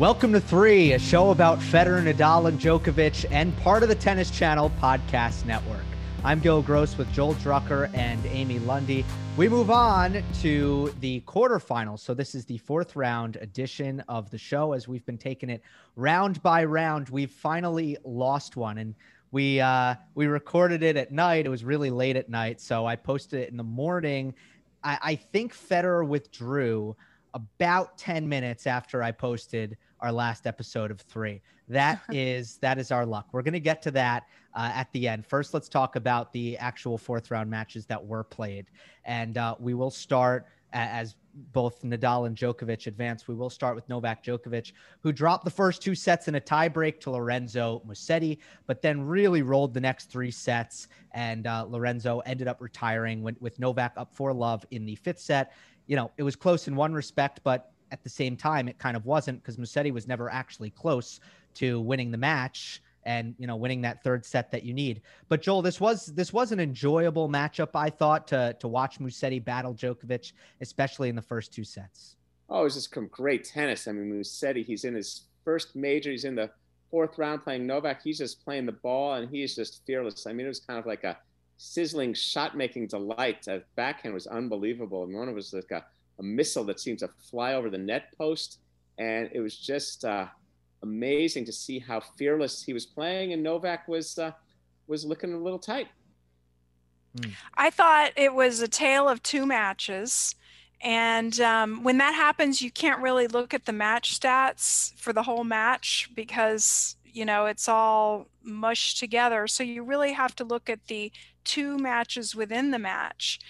Welcome to Three, a show about Federer, Nadal, and Djokovic, and part of the Tennis Channel podcast network. I'm Gil Gross with Joel Drucker and Amy Lundy. We move on to the quarterfinals. So this is the fourth round edition of the show. As we've been taking it round by round, we've finally lost one, and we uh, we recorded it at night. It was really late at night, so I posted it in the morning. I, I think Federer withdrew about 10 minutes after I posted our last episode of three. That is that is our luck. We're going to get to that uh, at the end. First, let's talk about the actual fourth round matches that were played, and uh, we will start as both Nadal and Djokovic advance. We will start with Novak Djokovic, who dropped the first two sets in a tiebreak to Lorenzo Musetti, but then really rolled the next three sets. And uh, Lorenzo ended up retiring with, with Novak up for love in the fifth set. You know, it was close in one respect, but at the same time, it kind of wasn't because Musetti was never actually close to winning the match and you know winning that third set that you need. But Joel, this was this was an enjoyable matchup, I thought, to to watch Musetti battle Djokovic, especially in the first two sets. Oh, it was just great tennis. I mean, Musetti, he's in his first major. He's in the fourth round playing Novak. He's just playing the ball and he's just fearless. I mean, it was kind of like a sizzling shot making delight. That backhand was unbelievable. And one was like a a missile that seemed to fly over the net post. And it was just uh, amazing to see how fearless he was playing. And Novak was uh, was looking a little tight. Hmm. I thought it was a tale of two matches. And um, when that happens, you can't really look at the match stats for the whole match because, you know, it's all mushed together. So you really have to look at the two matches within the match.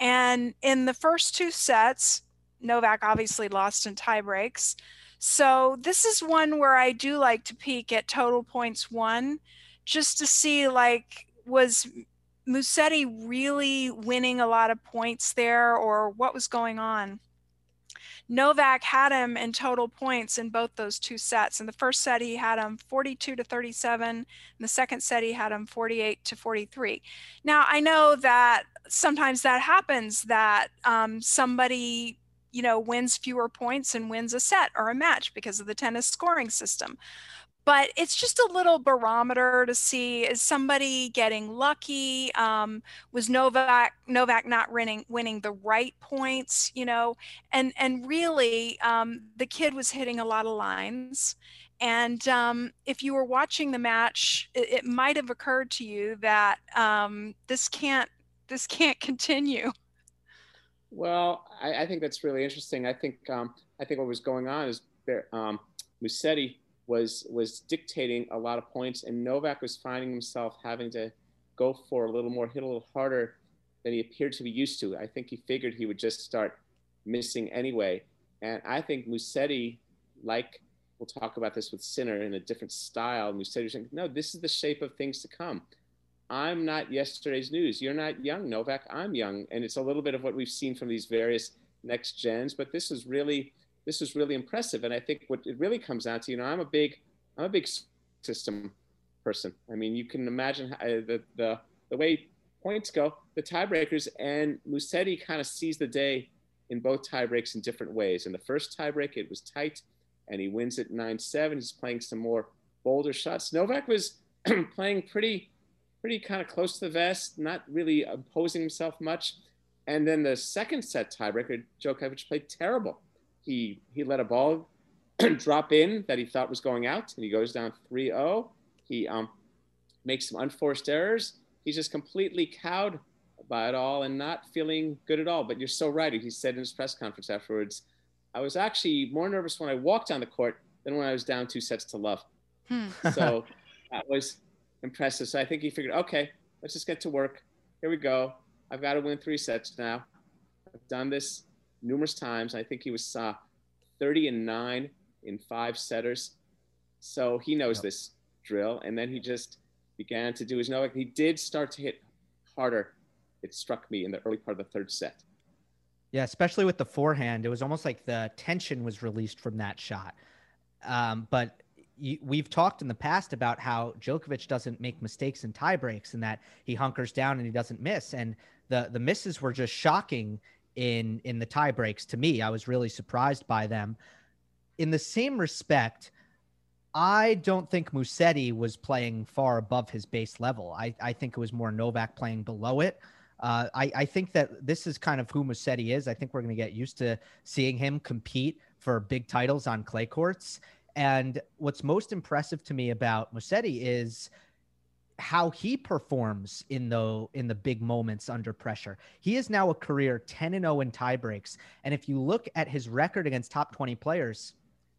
And in the first two sets, Novak obviously lost in tie breaks. So this is one where I do like to peek at total points won just to see like was Musetti really winning a lot of points there or what was going on? Novak had him in total points in both those two sets. In the first set, he had him 42 to 37. In the second set, he had him 48 to 43. Now, I know that sometimes that happens that um, somebody you know wins fewer points and wins a set or a match because of the tennis scoring system but it's just a little barometer to see is somebody getting lucky? Um, was novak novak not winning winning the right points you know? And and really um, the kid was hitting a lot of lines. And um, if you were watching the match it, it might have occurred to you that um, this can't this can't continue. Well I, I, think that's really interesting. I think um, i think what was going on is um, musetti was was dictating a lot of points, and Novak was finding himself having to go for a little more, hit a little harder than he appeared to be used to. I think he figured he would just start missing anyway, and I think Musetti, like we'll talk about this with Sinner in a different style. Musetti was saying, "No, this is the shape of things to come." I'm not yesterday's news. You're not young, Novak. I'm young, and it's a little bit of what we've seen from these various next gens. But this is really this was really impressive. And I think what it really comes down to, you know, I'm a big, I'm a big system person. I mean, you can imagine how, uh, the, the, the way points go, the tiebreakers, and Musetti kind of sees the day in both tiebreaks in different ways. In the first tiebreak, it was tight, and he wins it 9 7. He's playing some more bolder shots. Novak was playing pretty, pretty kind of close to the vest, not really imposing himself much. And then the second set tiebreaker, Djokovic played terrible he he let a ball drop in that he thought was going out, and he goes down 3-0. He um, makes some unforced errors. He's just completely cowed by it all and not feeling good at all. But you're so right. He said in his press conference afterwards, I was actually more nervous when I walked on the court than when I was down two sets to love. Hmm. so that was impressive. So I think he figured, okay, let's just get to work. Here we go. I've got to win three sets now. I've done this numerous times. I think he was uh, 30 and nine in five setters. So he knows yep. this drill. And then he just began to do his Novak. He did start to hit harder, it struck me in the early part of the third set. Yeah, especially with the forehand. It was almost like the tension was released from that shot. Um, but you, we've talked in the past about how Djokovic doesn't make mistakes in tie breaks and that he hunkers down and he doesn't miss. And the the misses were just shocking in in the tie breaks to me. I was really surprised by them. In the same respect, I don't think Musetti was playing far above his base level. I, I think it was more Novak playing below it. Uh, I, I think that this is kind of who Musetti is. I think we're going to get used to seeing him compete for big titles on clay courts. And what's most impressive to me about Musetti is how he performs in the in the big moments under pressure. He is now a career 10 and 0 in tie breaks. And if you look at his record against top 20 players,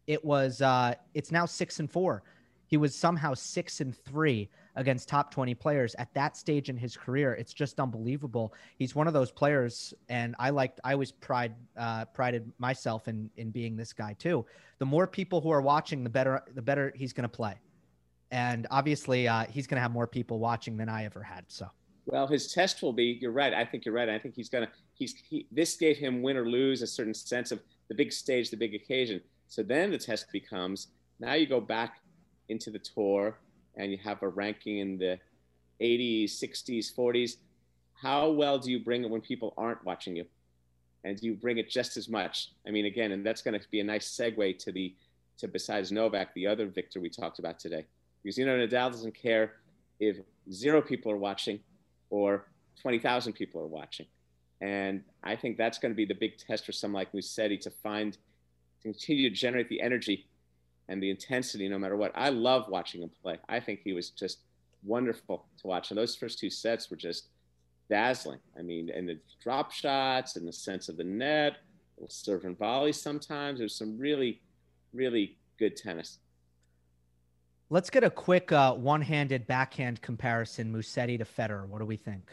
it was uh it's now 6 and 4. He was somehow 6 and 3 against top 20 players at that stage in his career. It's just unbelievable. He's one of those players and I liked I always pride uh prided myself in in being this guy too. The more people who are watching the better the better he's going to play and obviously uh, he's going to have more people watching than I ever had. So. Well, his test will be. You're right. I think you're right. I think he's gonna. He's he, this gave him win or lose a certain sense of the big stage, the big occasion. So then the test becomes now you go back into the tour and you have a ranking in the 80s, 60s, 40s. How well do you bring it when people aren't watching you? And do you bring it just as much? I mean, again, and that's going to be a nice segue to the to besides Novak, the other victor we talked about today because you know Nadal doesn't care if zero people are watching or 20,000 people are watching. And I think that's going to be the big test for someone like Musetti to find, to continue to generate the energy and the intensity no matter what. I love watching him play. I think he was just wonderful to watch. And those first two sets were just dazzling. I mean, and the drop shots and the sense of the net, serve and volley sometimes. There's some really, really good tennis. Let's get a quick uh, one-handed backhand comparison, Musetti to Federer. What do we think?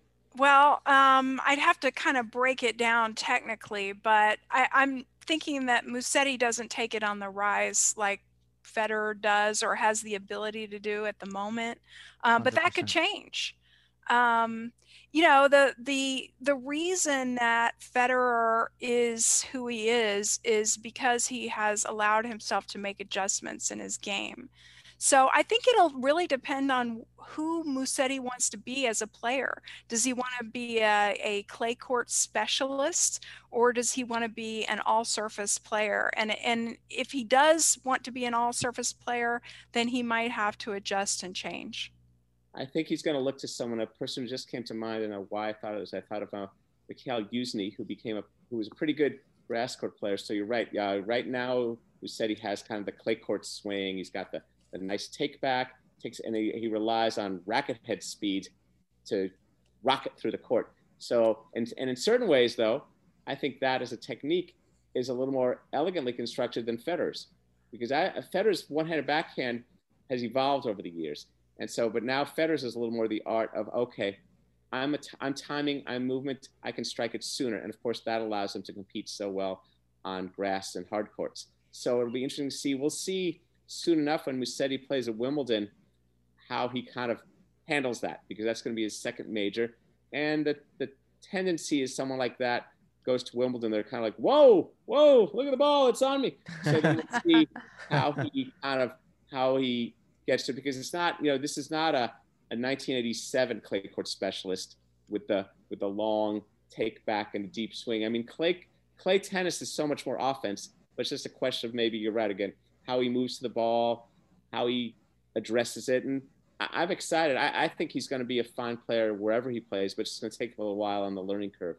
Well, um, I'd have to kind of break it down technically, but I, I'm thinking that Musetti doesn't take it on the rise like Federer does or has the ability to do at the moment. Um, but that could change. Um, you know, the the the reason that Federer is who he is is because he has allowed himself to make adjustments in his game. So I think it'll really depend on who Musetti wants to be as a player. Does he want to be a, a clay court specialist or does he want to be an all surface player? And, and if he does want to be an all surface player, then he might have to adjust and change. I think he's going to look to someone, a person who just came to mind, and why I thought it was. I thought of uh, Mikhail Youzhny, who became a, who was a pretty good grass court player. So you're right. Yeah, right now, Musetti has kind of the clay court swing. He's got the a nice take back, takes and he, he relies on racket head speed to rocket through the court. So, and, and in certain ways, though, I think that as a technique is a little more elegantly constructed than Federer's, because I, Federer's one-handed backhand has evolved over the years, and so, but now Federer's is a little more the art of okay, I'm a t- I'm timing, I'm movement, I can strike it sooner, and of course that allows him to compete so well on grass and hard courts. So it'll be interesting to see. We'll see soon enough when Musetti plays at Wimbledon, how he kind of handles that because that's going to be his second major. And the, the tendency is someone like that goes to Wimbledon, they're kind of like, whoa, whoa, look at the ball, it's on me. So you see how he kind of how he gets to because it's not, you know, this is not a, a 1987 clay court specialist with the with the long take back and the deep swing. I mean, clay clay tennis is so much more offense, but it's just a question of maybe you're right again how he moves to the ball, how he addresses it. And I, am excited. I, I think he's going to be a fine player wherever he plays, but it's going to take a little while on the learning curve.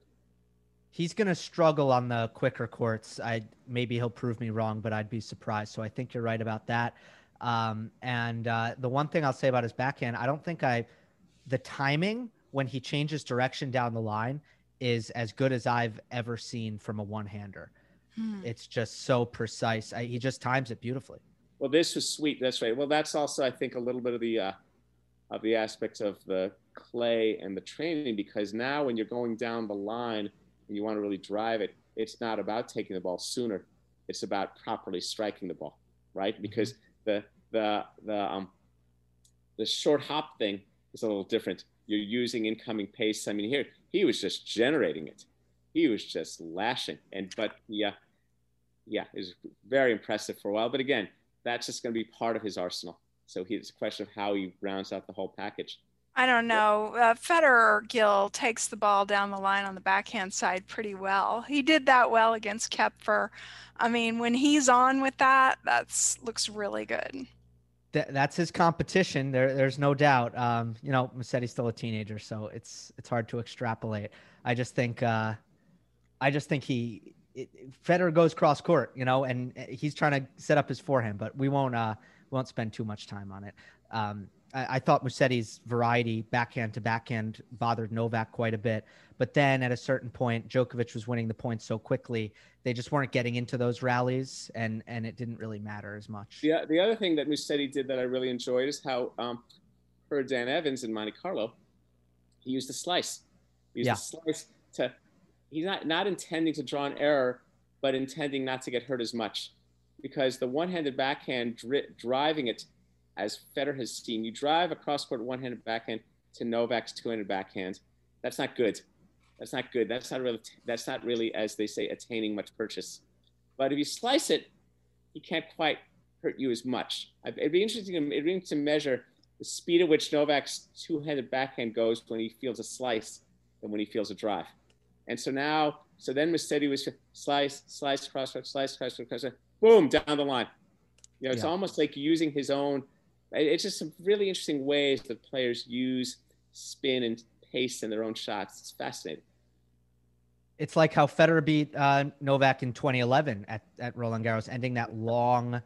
He's going to struggle on the quicker courts. I maybe he'll prove me wrong, but I'd be surprised. So I think you're right about that. Um, and uh, the one thing I'll say about his backhand, I don't think I, the timing when he changes direction down the line is as good as I've ever seen from a one hander. Hmm. It's just so precise. I, he just times it beautifully. Well, this was sweet. That's right. Well, that's also, I think, a little bit of the uh, of the aspects of the clay and the training because now when you're going down the line and you want to really drive it, it's not about taking the ball sooner. It's about properly striking the ball, right? Mm-hmm. Because the the the um the short hop thing is a little different. You're using incoming pace. I mean, here he was just generating it. He was just lashing, and but yeah, yeah, it was very impressive for a while. But again, that's just going to be part of his arsenal. So he, it's a question of how he rounds out the whole package. I don't know. Uh, Federer Gill takes the ball down the line on the backhand side pretty well. He did that well against Koepfer. I mean, when he's on with that, that's looks really good. Th- that's his competition. There, there's no doubt. Um, you know, Musetti's still a teenager, so it's it's hard to extrapolate. I just think, uh, I just think he it, Federer goes cross court, you know, and he's trying to set up his forehand, but we won't uh, we won't spend too much time on it. Um, I, I, thought Musetti's variety backhand to backhand bothered Novak quite a bit, but then at a certain point, Djokovic was winning the points so quickly they just weren't getting into those rallies, and and it didn't really matter as much. Yeah, the other thing that Musetti did that I really enjoyed is how um, for Dan Evans in Monte Carlo, he used a slice. He used yeah. a slice to he's not not intending to draw an error, but intending not to get hurt as much, because the one-handed backhand dri- driving it, as Federer has seen, you drive a cross-court one-handed backhand to Novak's two-handed backhand. That's not good. That's not good. That's not really. That's not really, as they say, attaining much purchase. But if you slice it, he can't quite hurt you as much. It'd be interesting. It'd be interesting to measure the speed at which Novak's two-handed backhand goes when he feels a slice than when he feels a drive. And so now, so then Musetti was slice, slice, cross, slice, cross, cross, boom, down the line. You know, it's yeah. almost like using his own. It's just some really interesting ways that players use spin and pace in their own shots. It's fascinating. It's like how Federer beat uh, Novak in 2011 at, at Roland Garros, ending that long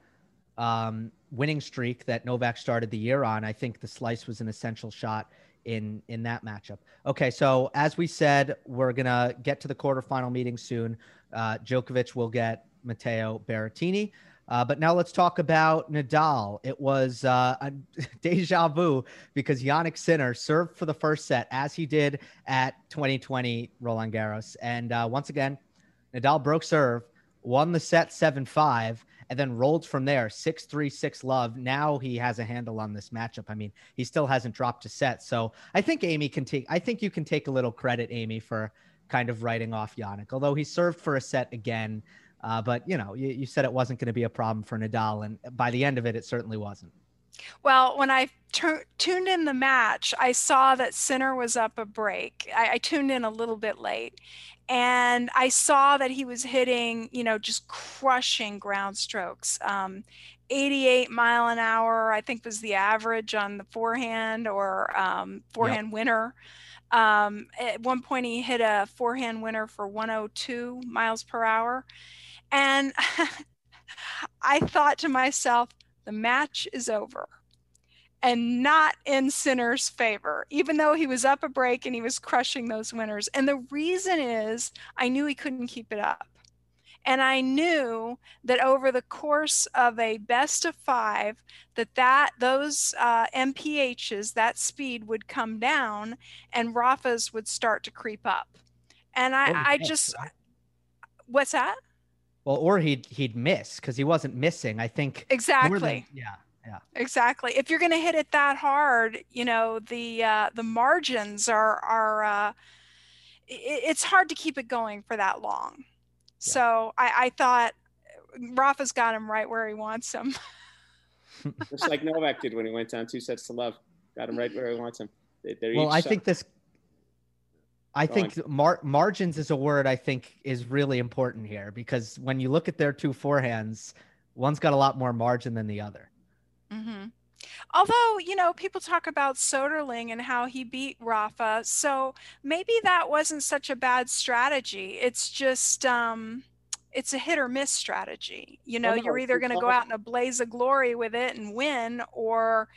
um, winning streak that Novak started the year on. I think the slice was an essential shot in in that matchup. Okay, so as we said, we're gonna get to the quarterfinal meeting soon. Uh, Djokovic will get Matteo Berrettini. Uh, but now let's talk about Nadal. It was uh, a deja vu because Jannik Sinner served for the first set as he did at 2020 Roland Garros. And uh, once again, Nadal broke serve, won the set 7 5, and then rolled from there Six three six love. Now he has a handle on this matchup. I mean, he still hasn't dropped a set. So I think Amy can take, I think you can take a little credit, Amy, for kind of writing off Jannik. although he served for a set again. Uh, but you know, you, you said it wasn't going to be a problem for Nadal, and by the end of it, it certainly wasn't. Well, when I tuned in the match, I saw that Sinner was up a break. I, I tuned in a little bit late, and I saw that he was hitting, you know, just crushing ground strokes. Um, 88 mile an hour, I think, was the average on the forehand or um, forehand yep. winner. Um, at one point, he hit a forehand winner for 102 miles per hour. And I thought to myself, the match is over and not in Sinner's favor, even though he was up a break and he was crushing those winners. And the reason is I knew he couldn't keep it up. And I knew that over the course of a best of five, that that those uh, MPHs, that speed would come down, and Rafa's would start to creep up. And I, I just, what's that? Well, or he'd he'd miss because he wasn't missing. I think exactly. Than, yeah, yeah. Exactly. If you're going to hit it that hard, you know the uh, the margins are are. Uh, it, it's hard to keep it going for that long. Yeah. So I, I thought Rafa's got him right where he wants him. Just like Novak did when he went down two sets to love, got him right where he wants him. They're well, I think this. I think mar- margins is a word I think is really important here because when you look at their two forehands, one's got a lot more margin than the other. Mm-hmm. Although, you know, people talk about Soderling and how he beat Rafa. So maybe that wasn't such a bad strategy. It's just, um, it's a hit or miss strategy. You know, well, no, you're either going to go out in a blaze of glory with it and win, or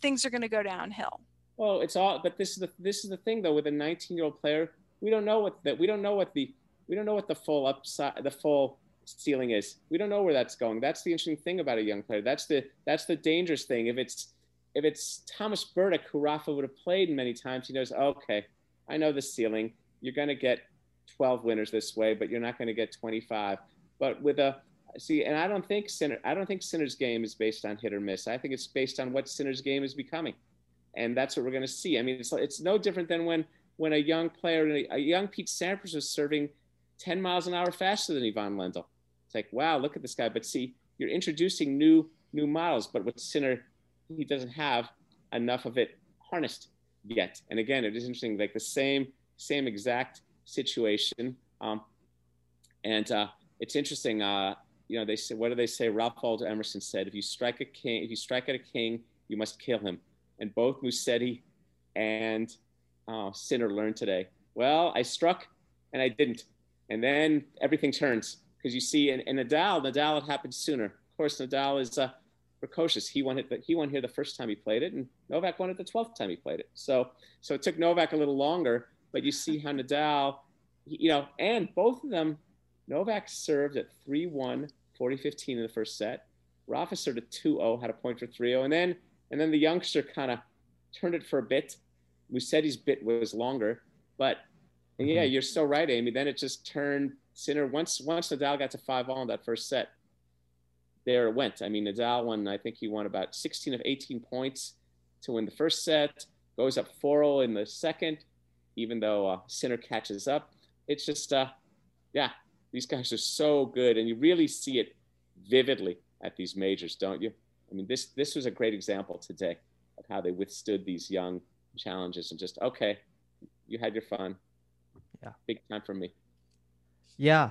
things are going to go downhill. Well, it's all, but this is the this is the thing though. With a 19 year old player, we don't know what that we don't know what the we don't know what the full upside the full ceiling is. We don't know where that's going. That's the interesting thing about a young player. That's the that's the dangerous thing. If it's if it's Thomas Berdych, who Rafa would have played many times, he knows, okay, I know the ceiling. You're going to get 12 winners this way, but you're not going to get 25. But with a see, and I don't think Sinner, I don't think Sinner's game is based on hit or miss. I think it's based on what Sinner's game is becoming, and that's what we're going to see. I mean, it's it's no different than when when a young player, a young Pete Sampras was serving 10 miles an hour faster than Ivan Lendl. It's like, wow, look at this guy. But see, you're introducing new new models, but with Sinner, he doesn't have enough of it harnessed yet. And again, it is interesting, like the same same exact situation. Um, and uh, it's interesting. Uh, you know, they say, what do they say? Ralph Waldo Emerson said, if you strike a king, if you strike at a king, you must kill him. And both Musetti and uh, Sinner learned today. Well, I struck and I didn't. And then everything turns because you see in, in Nadal, Nadal it happened sooner. Of course, Nadal is uh, precocious. He won it. but He won here the first time he played it, and Novak won it the twelfth time he played it. So, so it took Novak a little longer. But you see how Nadal, you know, and both of them, Novak served at 3-1, 40-15 in the first set. Rafa served at 2-0, had a point for 3-0, and then and then the youngster kind of turned it for a bit. Musetti's bit was longer, but yeah, mm-hmm. you're so right, Amy. Then it just turned Sinner once once Nadal got to five all in that first set. There it went. I mean, Nadal won. I think he won about 16 of 18 points to win the first set. Goes up 4-0 in the second, even though uh, Sinner catches up. It's just, uh, yeah, these guys are so good, and you really see it vividly at these majors, don't you? I mean, this this was a great example today of how they withstood these young challenges and just okay, you had your fun. Yeah, big time for me. Yeah,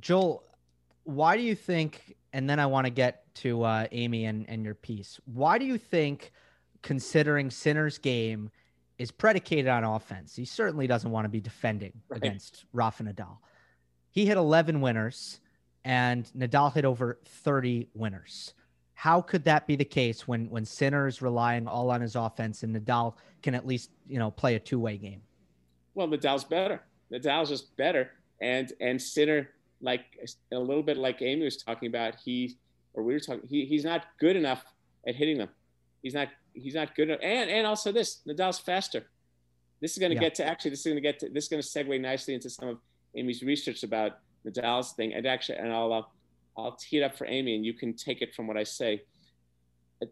Joel, why do you think? And then I want to get to uh, Amy and and your piece. Why do you think, considering Sinner's game is predicated on offense, he certainly doesn't want to be defending right. against Rafa Nadal. He hit 11 winners, and Nadal hit over 30 winners. How could that be the case when when Sinner is relying all on his offense and Nadal can at least you know play a two way game? Well, Nadal's better. Nadal's just better, and and Sinner like a little bit like Amy was talking about. He or we were talking. He, he's not good enough at hitting them. He's not he's not good enough. And and also this Nadal's faster. This is going to yeah. get to actually. This is going to get to. This is going to segue nicely into some of Amy's research about Nadal's thing. And actually, and I'll uh, I'll tee it up for Amy, and you can take it from what I say.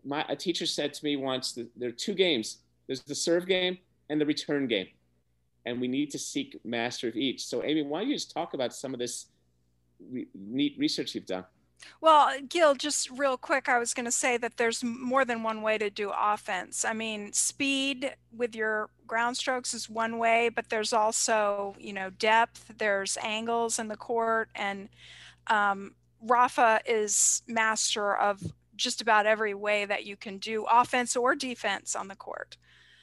My, a teacher said to me once that there are two games. There's the serve game and the return game, and we need to seek master of each. So, Amy, why don't you just talk about some of this re- neat research you've done? Well, Gil, just real quick, I was going to say that there's more than one way to do offense. I mean, speed with your ground strokes is one way, but there's also, you know, depth, there's angles in the court, and um, Rafa is master of just about every way that you can do offense or defense on the court.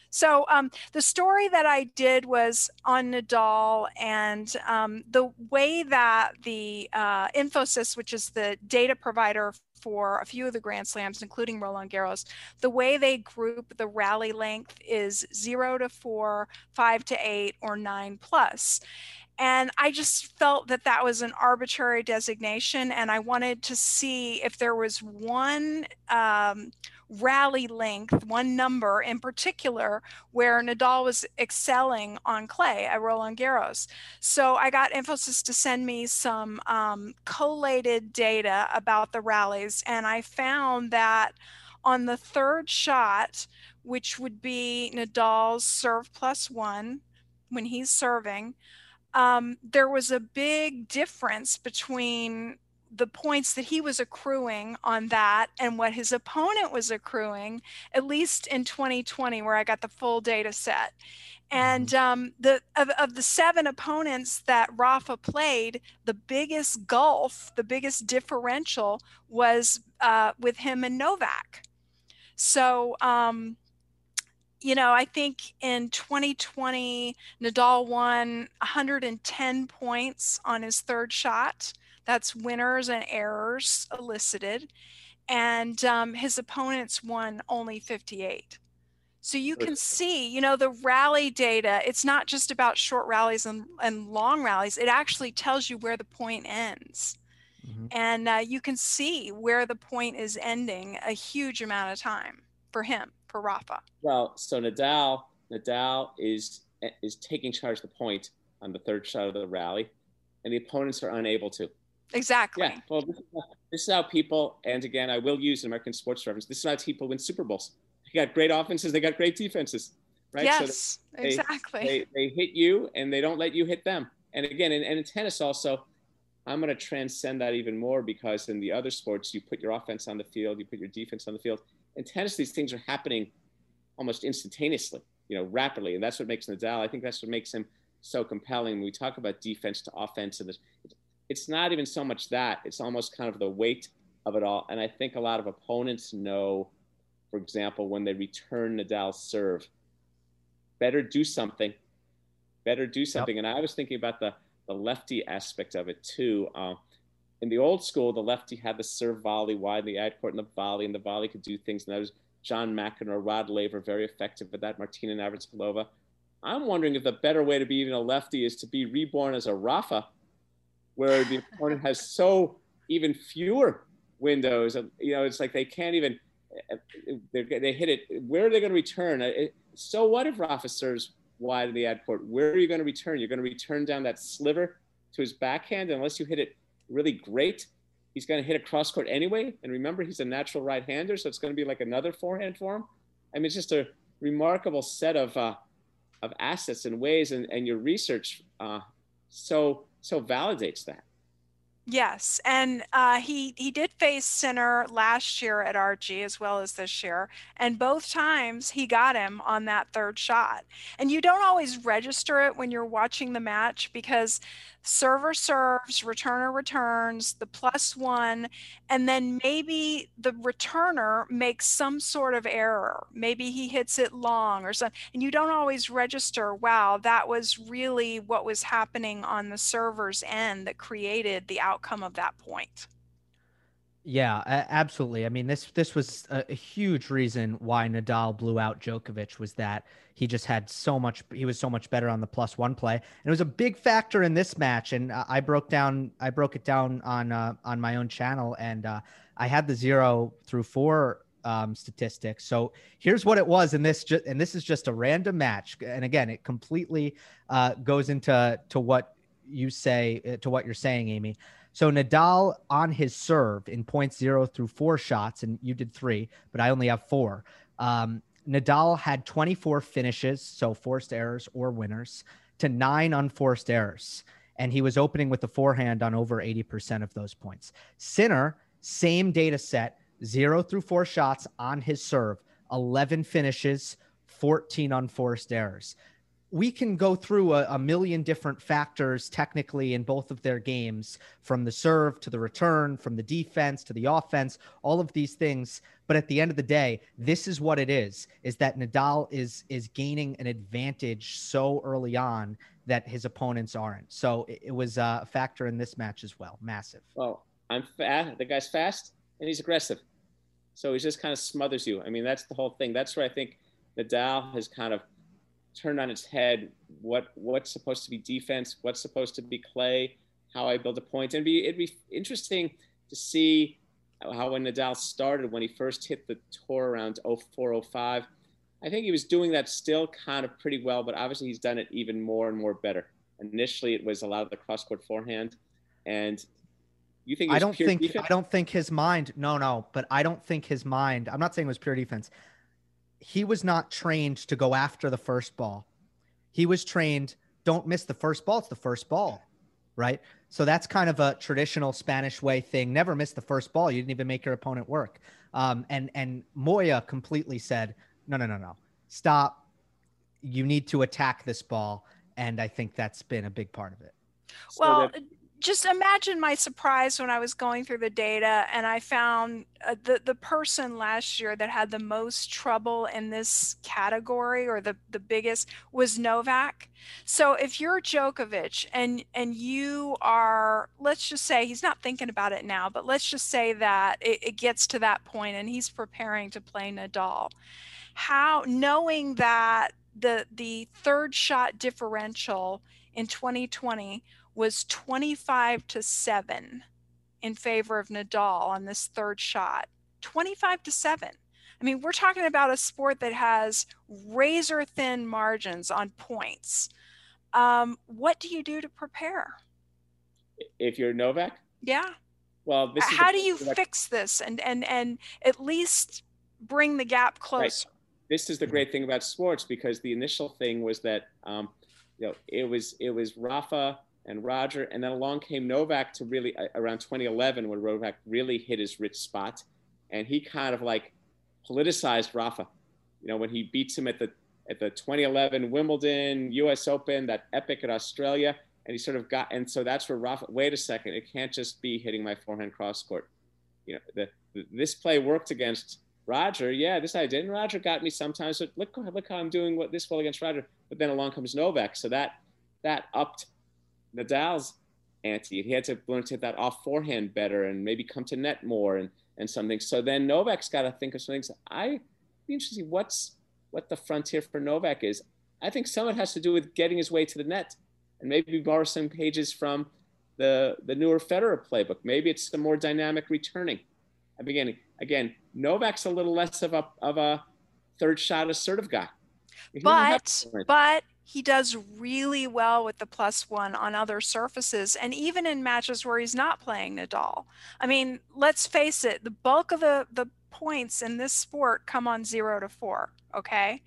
So um, the story that I did was on Nadal and um, the way that the uh, Infosys, which is the data provider for a few of the Grand Slams, including Roland Garros, the way they group the rally length is zero to four, five to eight, or nine plus. And I just felt that that was an arbitrary designation. And I wanted to see if there was one um, rally length, one number in particular, where Nadal was excelling on clay at Roland Garros. So I got Infosys to send me some um, collated data about the rallies. And I found that on the third shot, which would be Nadal's serve plus one when he's serving, um, there was a big difference between the points that he was accruing on that and what his opponent was accruing, at least in 2020, where I got the full data set. And mm-hmm. um, the of, of the seven opponents that Rafa played, the biggest gulf, the biggest differential was uh, with him and Novak. So um, you know, I think in 2020, Nadal won 110 points on his third shot. That's winners and errors elicited. And um, his opponents won only 58. So you can see, you know, the rally data, it's not just about short rallies and, and long rallies. It actually tells you where the point ends. Mm-hmm. And uh, you can see where the point is ending a huge amount of time for him, for Rafa. Well, so Nadal, Nadal is is taking charge of the point on the third shot of the rally, and the opponents are unable to. Exactly. Yeah. Well, this is, how, this is how people, and again, I will use an American sports reference. This is how people win Super Bowls. They got great offenses. They got great defenses. Right. Yes. So they, exactly. They, they hit you, and they don't let you hit them. And again, and, and in tennis also, I'm going to transcend that even more because in the other sports, you put your offense on the field, you put your defense on the field. In tennis, these things are happening almost instantaneously, you know, rapidly, and that's what makes Nadal. I think that's what makes him so compelling. When we talk about defense to offense, and it's not even so much that; it's almost kind of the weight of it all. And I think a lot of opponents know, for example, when they return Nadal's serve, better do something, better do something. Yep. And I was thinking about the the lefty aspect of it too. Uh, in the old school, the lefty had the serve volley wide the ad court and the volley, and the volley could do things. And that was John McEnroe, Rod Laver, very effective at that. Martina Navratilova. I'm wondering if the better way to be even a lefty is to be reborn as a Rafa, where the opponent has so even fewer windows. You know, it's like they can't even they hit it. Where are they going to return? So what if Rafa serves wide in the ad court. Where are you going to return? You're going to return down that sliver to his backhand. Unless you hit it really great, he's going to hit a cross court anyway. And remember, he's a natural right hander, so it's going to be like another forehand for him. I mean, it's just a remarkable set of uh, of assets and ways, and, and your research uh, so so validates that. Yes, and uh, he he did face Sinner last year at RG as well as this year, and both times he got him on that third shot. And you don't always register it when you're watching the match because server serves, returner returns, the plus one, and then maybe the returner makes some sort of error. Maybe he hits it long or something, and you don't always register, wow, that was really what was happening on the server's end that created the outcome of that point. Yeah, absolutely. I mean, this this was a, a, huge reason why Nadal blew out Djokovic was that he just had so much. He was so much better on the plus one play, and it was a big factor in this match. And uh, I broke down, I broke it down on uh, on my own channel, and uh, I had the zero through four um, statistics. So here's what it was in this, ju- and this is just a random match. And again, it completely uh, goes into to what you say uh, to what you're saying, Amy. So Nadal on his serve in points zero through four shots, and you did three, but I only have four. Um, Nadal had 24 finishes, so forced errors or winners, to nine unforced errors. And he was opening with the forehand on over 80% of those points. Sinner, same data set, zero through four shots on his serve, 11 finishes, 14 unforced errors we can go through a, a, million different factors technically in both of their games from the serve to the return from the defense to the offense all of these things. But at the end of the day this is what it is is that nadal is is gaining an advantage so early on that his opponents aren't. So it, it was a factor in this match as well massive. Well i'm fast the guy's fast and he's aggressive. So he just kind of smothers you. I mean that's the whole thing. That's where i think nadal has kind of turned on its head what what's supposed to be defense, what's supposed to be clay, how I build a point. And be it'd be interesting to see how when Nadal started when he first hit the tour around 0405. I think he was doing that still kind of pretty well, but obviously he's done it even more and more better. Initially, it was a lot of the cross court forehand, and you think I don't think defense? I don't think his mind. No, no, but I don't think his mind. I'm not saying it was pure defense he was not trained to go after the first ball. He was trained, don't miss the first ball. It's the first ball, right? So that's kind of a traditional Spanish way thing. Never miss the first ball. You didn't even make your opponent work. Um, and and Moya completely said, no, no, no, no, stop. You need to attack this ball, and I think that's been a big part of it. Well, just imagine my surprise when I was going through the data and I found uh, the the person last year that had the most trouble in this category or the the biggest was Novak. So if you're Djokovic and and you are let's just say he's not thinking about it now, but let's just say that it, it gets to that point and he's preparing to play Nadal. How knowing that the the third shot differential in 2020 was 25 to 7 in favor of Nadal on this third shot. 25 to 7. I mean, we're talking about a sport that has razor thin margins on points. Um, what do you do to prepare? If you're Novak? Yeah. Well, this how do you fix this and and and at least bring the gap closer? Right. This is the great thing about sports because the initial thing was that um, you know it was it was Rafa and Roger. And then along came Novak to really uh, around 2011 when Novak really hit his rich spot. And he kind of like politicized Rafa. You know, when he beats him at the at the 2011 Wimbledon, US Open, that epic at Australia. And he sort of got, and so that's where Rafa, wait a second, it can't just be hitting my forehand cross court. You know, the, the, this play worked against Roger. Yeah, this I didn't. Roger got me sometimes. But look, look how I'm doing what this well against Roger. But then along comes Novak. So that, that upped Nadal's ante. He had to learn to hit that off forehand better and maybe come to net more and, and something. So then Novak's got to think of some things. I be interested to see what's what the frontier for Novak is. I think some of it has to do with getting his way to the net and maybe borrow some pages from the the newer Federer playbook. Maybe it's the more dynamic returning. I beginning again. Novak's a little less of a of a third shot assertive guy. But but he does really well with the plus one on other surfaces and even in matches where he's not playing Nadal. I mean, let's face it, the bulk of the, the points in this sport come on zero to four, okay?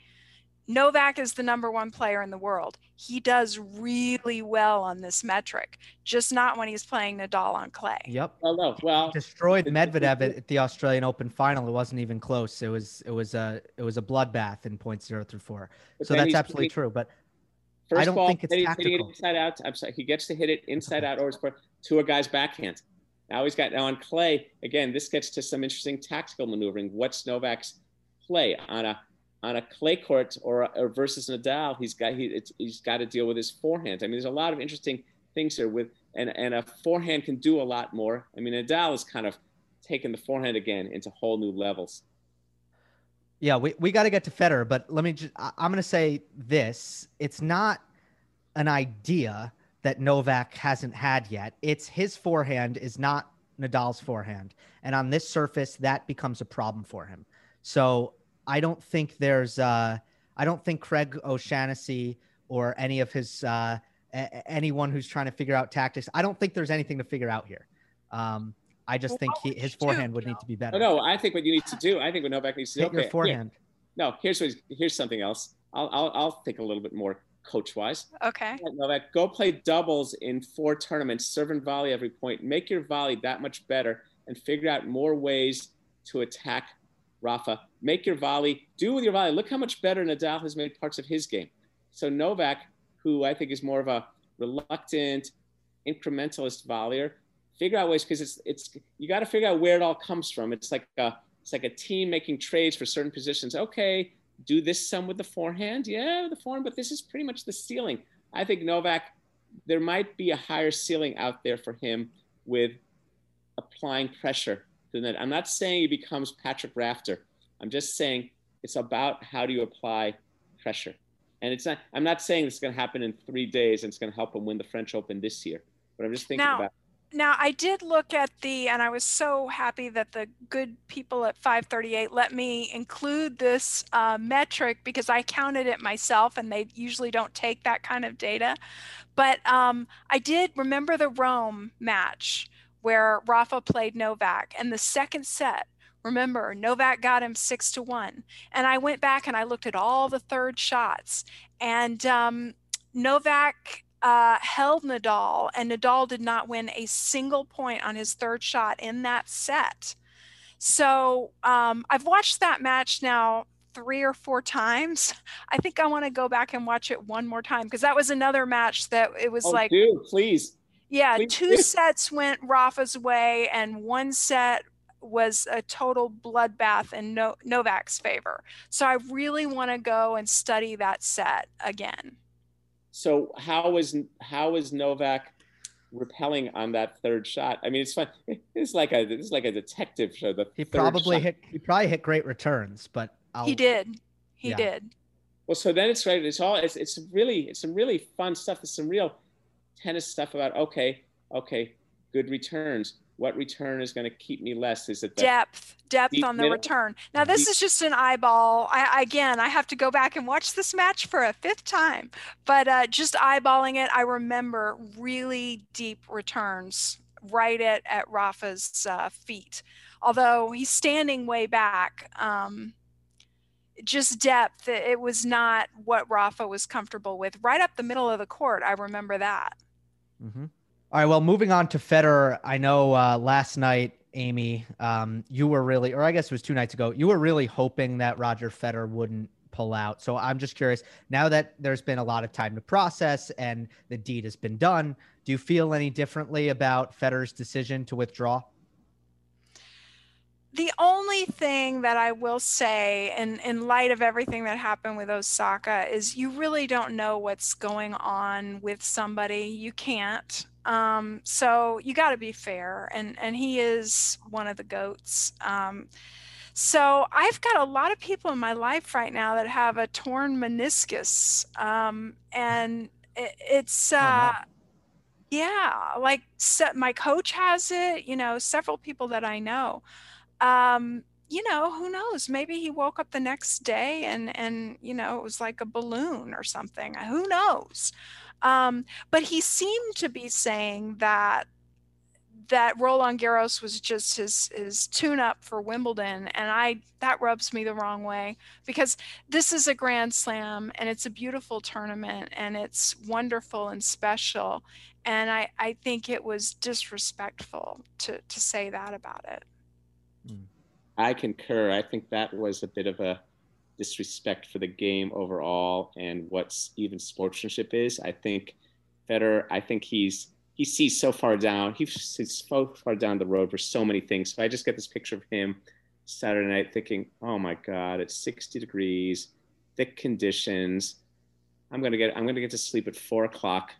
Novak is the number one player in the world. He does really well on this metric, just not when he's playing Nadal on clay. Yep. Well, no. Well, destroyed Medvedev at the Australian Open final. It wasn't even close. It was it was a it was a bloodbath in points zero through four. so that's absolutely true. But First I don't ball, think it's tactical. Hitting it inside out. I'm sorry, he gets to hit it inside out or to a guy's backhand. Now he's got now on clay again. This gets to some interesting tactical maneuvering. What's Novak's play on a on a clay court or, or versus Nadal? He's got he, he's got to deal with his forehand. I mean, there's a lot of interesting things here with and and a forehand can do a lot more. I mean, Nadal is kind of taken the forehand again into whole new levels. Yeah, we, we got to get to Federer, but let me just, I'm going to say this. It's not an idea that Novak hasn't had yet. It's his forehand is not Nadal's forehand. And on this surface, that becomes a problem for him. So I don't think there's, uh, I don't think Craig O'Shaughnessy or any of his, uh, a- anyone who's trying to figure out tactics, I don't think there's anything to figure out here. Um, I just think he, his forehand would need to be better. No, I think what you need to do, I think what Novak needs to do, Hit okay, your forehand. Here, no, here's what, here's something else. I'll, I'll, I'll think a little bit more coach wise. Okay. Novak, go play doubles in four tournaments, serve and volley every point. Make your volley that much better and figure out more ways to attack Rafa. Make your volley, do with your volley. Look how much better Nadal has made parts of his game. So Novak, who I think is more of a reluctant, incrementalist volleyer, figure out ways because it's it's you got to figure out where it all comes from. It's like a it's like a team making trades for certain positions. Okay, do this some with the forehand, yeah, the forehand, but this is pretty much the ceiling. I think Novak, there might be a higher ceiling out there for him with applying pressure to the net. I'm not saying he becomes Patrick Rafter. I'm just saying it's about how do you apply pressure. And it's not. I'm not saying this is going to happen in three days and it's going to help him win the French Open this year. But I'm just thinking now, about now I did look at the, and I was so happy that the good people at 538 let me include this uh, metric because I counted it myself, and they usually don't take that kind of data. But um, I did remember the Rome match where Rafa played Novak, and the second set. Remember, Novak got him six to one. And I went back and I looked at all the third shots, and um, Novak uh, held Nadal, and Nadal did not win a single point on his third shot in that set. So um, I've watched that match now three or four times. I think I want to go back and watch it one more time because that was another match that it was oh, like, dude, please. Yeah, two sets went Rafa's way, and one set was a total bloodbath in no- Novak's favor. So I really want to go and study that set again. So how is how is Novak repelling on that third shot? I mean, it's fun. It's like a it's like a detective show. The he probably shot. hit he probably hit great returns, but I'll, he did. He yeah. did. Well, so then it's right. It's all it's it's really it's some really fun stuff. It's some real tennis stuff about okay, okay, good returns what return is going to keep me less? Is it depth, depth on the middle? return? Now this deep. is just an eyeball. I, again, I have to go back and watch this match for a fifth time, but uh, just eyeballing it, I remember really deep returns right at at Rafa's uh, feet. Although he's standing way back, um, just depth. It was not what Rafa was comfortable with. Right up the middle of the court, I remember that. Mm-hmm. All right. Well, moving on to Federer. I know uh, last night, Amy, um, you were really, or I guess it was two nights ago, you were really hoping that Roger Federer wouldn't pull out. So I'm just curious now that there's been a lot of time to process and the deed has been done, do you feel any differently about Federer's decision to withdraw? The only thing that I will say, in, in light of everything that happened with Osaka, is you really don't know what's going on with somebody. You can't. Um, so you got to be fair, and and he is one of the goats. Um, so I've got a lot of people in my life right now that have a torn meniscus, um, and it, it's. Uh, oh, no. Uh, yeah, like my coach has it. You know, several people that I know. Um, you know, who knows? Maybe he woke up the next day and and you know it was like a balloon or something. Who knows? Um, but he seemed to be saying that that Roland Garros was just his his tune up for Wimbledon and I that rubs me the wrong way because this is a grand slam and it's a beautiful tournament and it's wonderful and special and I I think it was disrespectful to to say that about it. Hmm. I concur. I think that was a bit of a disrespect for the game overall and what's even sportsmanship is. I think Federer, I think he's he sees so far down. He's so far down the road for so many things. So I just get this picture of him Saturday night thinking, oh my God, it's 60 degrees, thick conditions. I'm gonna get I'm gonna get to sleep at four o'clock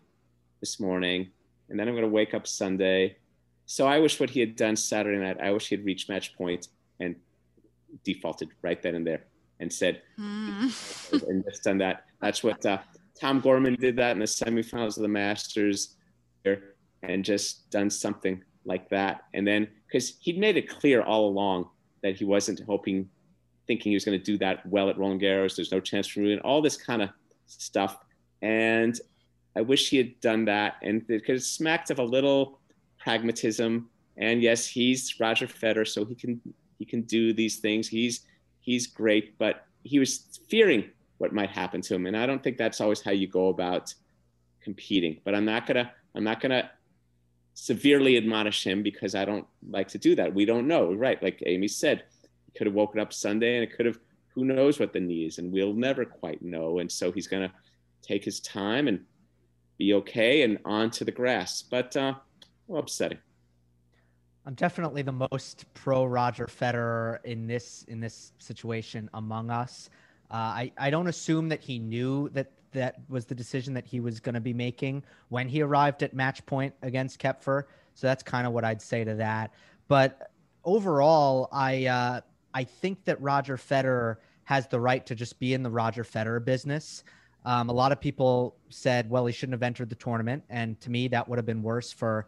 this morning, and then I'm gonna wake up Sunday. So I wish what he had done Saturday night. I wish he had reached match point and defaulted right then and there and said mm. and just done that. That's what uh, Tom Gorman did that in the semifinals of the Masters, and just done something like that. And then because he'd made it clear all along that he wasn't hoping, thinking he was going to do that well at Roland Garros. There's no chance for me, and all this kind of stuff. And I wish he had done that, and because it smacked of a little pragmatism. And yes, he's Roger Federer, so he can he can do these things. He's he's great, but he was fearing what might happen to him. And I don't think that's always how you go about competing. But I'm not gonna I'm not gonna severely admonish him because I don't like to do that. We don't know, right? Like Amy said, he could have woken up Sunday and it could have who knows what the knee is, and we'll never quite know. And so he's gonna take his time and be okay and on to the grass. But uh, well, upsetting. I'm definitely the most pro Roger Federer in this in this situation among us. Uh, I I don't assume that he knew that that was the decision that he was going to be making when he arrived at match point against Koepfer. So that's kind of what I'd say to that. But overall, I uh, I think that Roger Federer has the right to just be in the Roger Federer business. Um, a lot of people said, well, he shouldn't have entered the tournament, and to me, that would have been worse for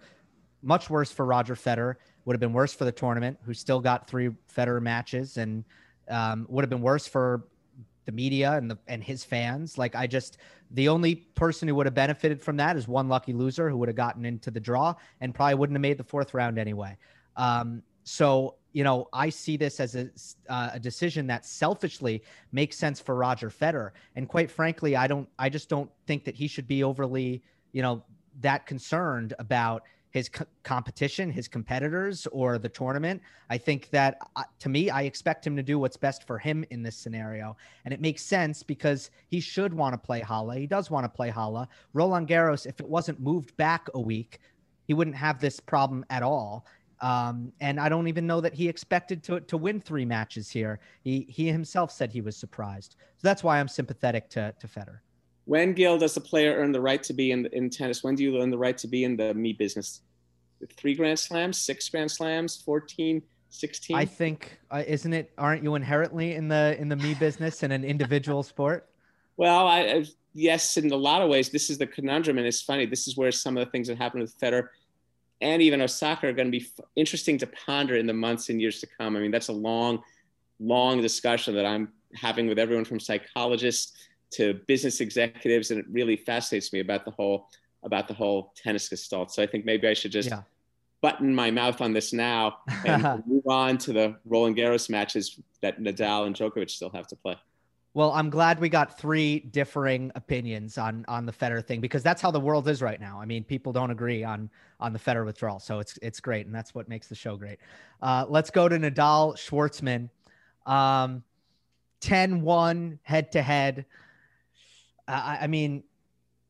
much worse for Roger Federer. Would have been worse for the tournament, who still got three Federer matches, and um, would have been worse for the media and the and his fans. Like I just the only person who would have benefited from that is one lucky loser who would have gotten into the draw and probably wouldn't have made the fourth round anyway. Um, so you know, I see this as a, uh, a decision that selfishly makes sense for Roger Federer, and quite frankly, I don't. I just don't think that he should be overly, you know, that concerned about his co- competition, his competitors, or the tournament. I think that uh, to me, I expect him to do what's best for him in this scenario. And it makes sense because he should want to play Halle. He does want to play Halle. Roland Garros, if it wasn't moved back a week, he wouldn't have this problem at all. Um, and I don't even know that he expected to to win three matches here. He he himself said he was surprised. So that's why I'm sympathetic to to Federer. When Gil does a player earn the right to be in in tennis? When do you earn the right to be in the me business? Three Grand Slams, six Grand Slams, 14, 16. I think uh, isn't it? Aren't you inherently in the in the me business in an individual sport? Well, I, I yes, in a lot of ways, this is the conundrum, and it's funny. This is where some of the things that happen with Federer and even Osaka are going to be f- interesting to ponder in the months and years to come. I mean, that's a long, long discussion that I'm having with everyone from psychologists to business executives, and it really fascinates me about the whole about the whole tennis gestalt. So I think maybe I should just yeah. button my mouth on this now and move on to the Roland Garros matches that Nadal and Djokovic still have to play. Well, I'm glad we got three differing opinions on on the Federer thing because that's how the world is right now. I mean, people don't agree on on the Federer withdrawal, so it's it's great, and that's what makes the show great. Uh, let's go to Nadal Schwartzman, um, 10-1 head to head. I mean,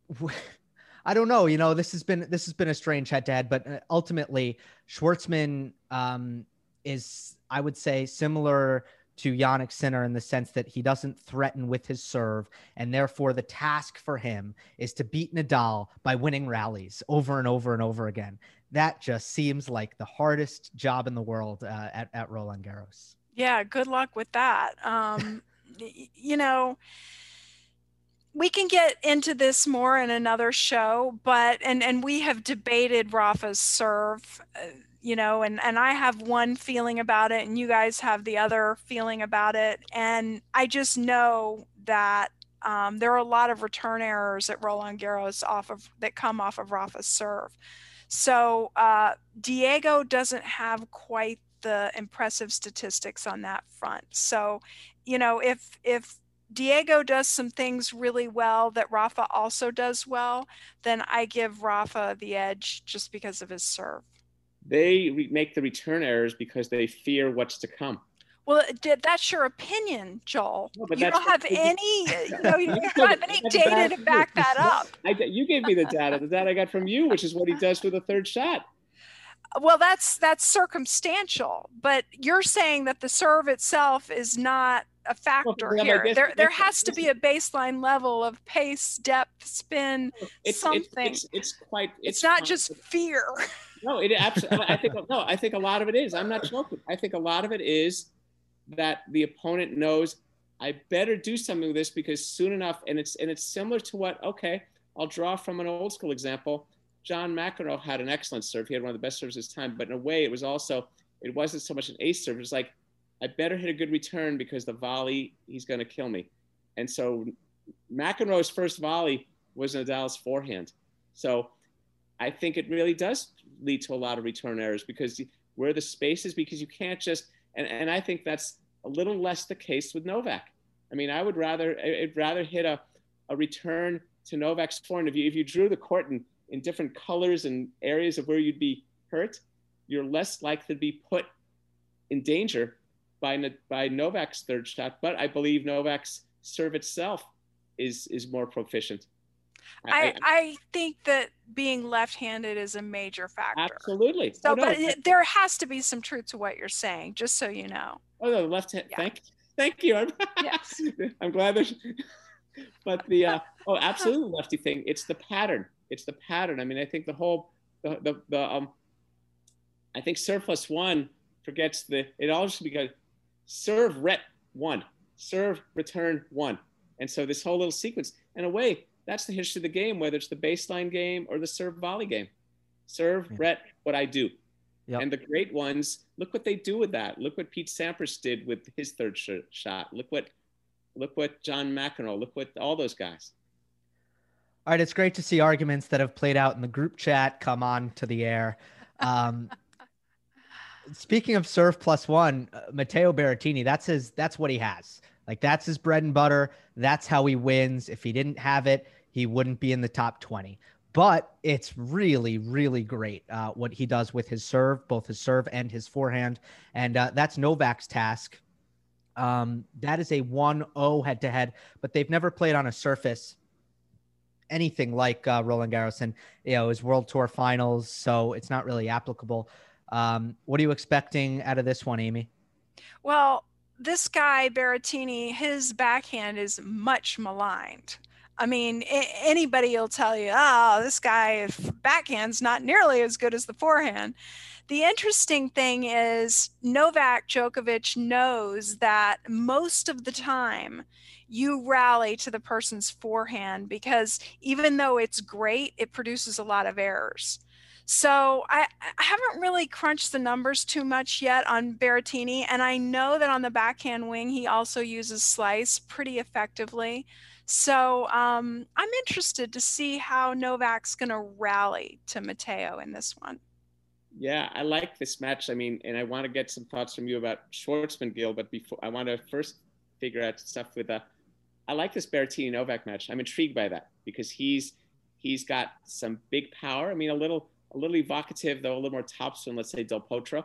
I don't know. You know, this has been this has been a strange head to head, but uh, ultimately, Schwartzman um, is, I would say, similar to Jannik Sinner in the sense that he doesn't threaten with his serve, and therefore the task for him is to beat Nadal by winning rallies over and over and over again. That just seems like the hardest job in the world uh, at at Roland Garros. Yeah, good luck with that. Um, you know we can get into this more in another show, but and and we have debated Rafa's serve, uh, you know, and and I have one feeling about it, and you guys have the other feeling about it, and I just know that um, there are a lot of return errors at Roland Garros off of that come off of Rafa's serve. So uh, Diego doesn't have quite the impressive statistics on that front. So, you know, if if Diego does some things really well that Rafa also does well, then I give Rafa the edge just because of his serve. They re- make the return errors because they fear what's to come. Well, uh, that's your opinion, Joel. No, you don't have any, uh, you know, you don't have any data to back that up. I, you gave me the data. The data I got from you, which is what he does for the third shot. Well, that's that's circumstantial, but you're saying that the serve itself is not a factor well, here. there, there has to be a baseline level of pace, depth, spin, oh, it's, something. It's, it's, it's quite. It's, it's not just fear. No, it absolutely. I think no. I think a lot of it is. I'm not joking. I think a lot of it is that the opponent knows I better do something with this because soon enough, and it's and it's similar to what. Okay, I'll draw from an old school example. John McEnroe had an excellent serve. He had one of the best serves of his time, but in a way, it was also it wasn't so much an ace serve. It was like I better hit a good return because the volley, he's going to kill me. And so McEnroe's first volley was Nadal's forehand. So I think it really does lead to a lot of return errors because where the space is, because you can't just, and, and I think that's a little less the case with Novak. I mean, I would rather, I'd rather hit a, a return to Novak's forehand. If you, if you drew the court in, in different colors and areas of where you'd be hurt, you're less likely to be put in danger by by Novak's third shot, but I believe Novak's serve itself is is more proficient. I, I, think that being left-handed is a major factor. Absolutely. So, oh, no. but it, there has to be some truth to what you're saying, just so you know. Oh no, left hand. Yeah. Thank, thank you. I'm, yes. I'm glad there's. But the uh, oh, absolutely lefty thing. It's the pattern. It's the pattern. I mean, I think the whole the the, the um. I think surplus plus one forgets the. It all should be good serve ret one, serve return one. And so this whole little sequence, in a way, that's the history of the game, whether it's the baseline game or the serve volley game. Serve, yeah. ret, what I do. Yep. And the great ones, look what they do with that. Look what Pete Sampras did with his third sh- shot. Look what, look what John McEnroe. Look what all those guys. All right, it's great to see arguments that have played out in the group chat come on to the air. Um, speaking of serve plus one, uh, Matteo Berrettini, that's his, that's what he has. Like that's his bread and butter. That's how he wins. If he didn't have it, he wouldn't be in the top 20. But it's really, really great uh, what he does with his serve, both his serve and his forehand. And uh, that's Novak's task. Um, that is a 1 0 head to head, but they've never played on a surface anything like uh, Roland Garros, and you know, his World Tour Finals, so it's not really applicable. Um, what are you expecting out of this one, Amy? Well, this guy Berrettini, his backhand is much maligned. I mean, anybody will tell you, oh, this guy backhand's not nearly as good as the forehand. The interesting thing is Novak Djokovic knows that most of the time you rally to the person's forehand because even though it's great, it produces a lot of errors. So I, I, haven't really crunched the numbers too much yet on Berrettini, and I know that on the backhand wing he also uses slice pretty effectively. So um, I'm interested to see how Novak's going to rally to Matteo in this one. Yeah, I like this match. I mean, and I want to get some thoughts from you about Schwartzman, Gil. But before, I want to first figure out stuff with. Uh, I like this Berrettini Novak match. I'm intrigued by that because he's he's got some big power. I mean, a little a little evocative though, a little more topspin. Let's say Del Potro,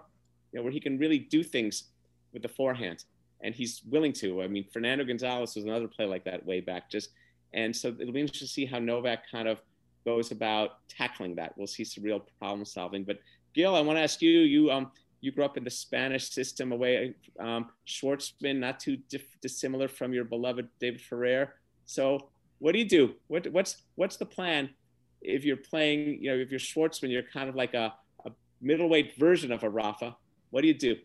you know, where he can really do things with the forehand, and he's willing to. I mean, Fernando Gonzalez was another play like that way back. Just and so it'll be interesting to see how Novak kind of goes about tackling that. We'll see some real problem solving, but Gil, I want to ask you. You um you grew up in the Spanish system away. Um, Schwartzman, not too dissimilar from your beloved David Ferrer. So what do you do? What what's what's the plan if you're playing? You know, if you're Schwartzman, you're kind of like a, a middleweight version of a Rafa. What do you do?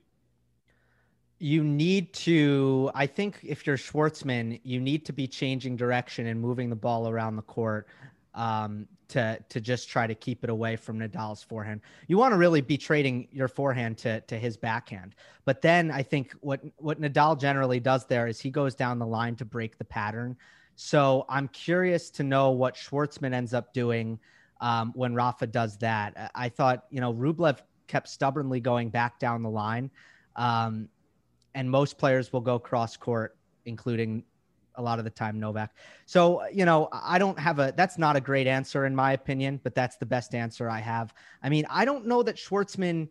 You need to. I think if you're Schwartzman, you need to be changing direction and moving the ball around the court. Um, to to just try to keep it away from Nadal's forehand. You want to really be trading your forehand to to his backhand. But then I think what what Nadal generally does there is he goes down the line to break the pattern. So I'm curious to know what Schwartzman ends up doing um, when Rafa does that. I thought you know Rublev kept stubbornly going back down the line, um, and most players will go cross court, including a lot of the time Novak. So, you know, I don't have a that's not a great answer in my opinion, but that's the best answer I have. I mean, I don't know that Schwartzman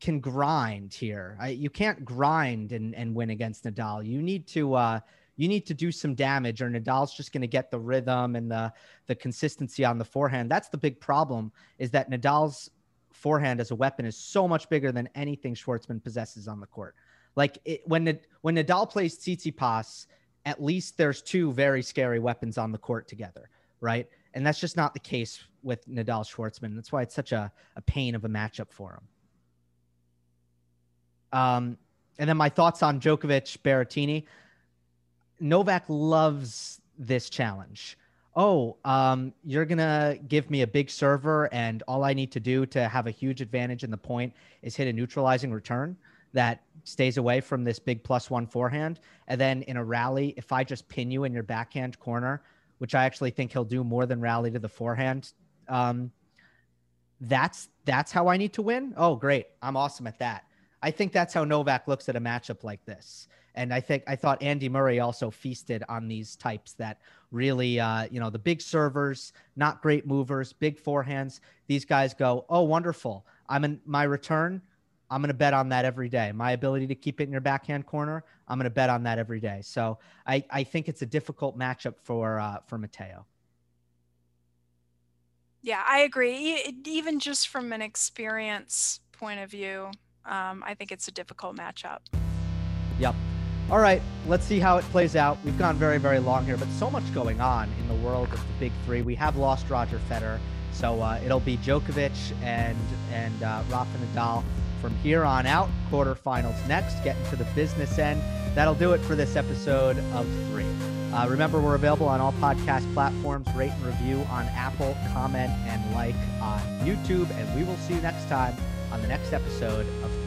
can grind here. I, you can't grind and, and win against Nadal. You need to uh you need to do some damage or Nadal's just going to get the rhythm and the the consistency on the forehand. That's the big problem is that Nadal's forehand as a weapon is so much bigger than anything Schwartzman possesses on the court. Like it, when when Nadal plays Tsitsipas, at least there's two very scary weapons on the court together, right? And that's just not the case with Nadal Schwartzman. That's why it's such a, a pain of a matchup for him. Um, and then my thoughts on Djokovic Berrettini. Novak loves this challenge. Oh, um, you're gonna give me a big server, and all I need to do to have a huge advantage in the point is hit a neutralizing return that stays away from this big plus one forehand. And then in a rally, if I just pin you in your backhand corner, which I actually think he'll do more than rally to the forehand, um, that's that's how I need to win. Oh, great! I'm awesome at that. I think that's how Novak looks at a matchup like this. And I think I thought Andy Murray also feasted on these types that really, uh, you know, the big servers, not great movers, big forehands. These guys go, oh, wonderful! I'm in my return. I'm going to bet on that every day. My ability to keep it in your backhand corner, I'm going to bet on that every day. So I, I think it's a difficult matchup for uh, for Matteo. Yeah, I agree. Even just from an experience point of view, um, I think it's a difficult matchup. Yep. All right, let's see how it plays out. We've gone very, very long here, but so much going on in the world of the big three. We have lost Roger Federer, so uh, it'll be Djokovic and and uh, Rafa Nadal from here on out. Quarterfinals next, getting to the business end. That'll do it for this episode of three. Uh, remember, we're available on all podcast platforms. Rate and review on Apple, comment and like on YouTube. And we will see you next time on the next episode of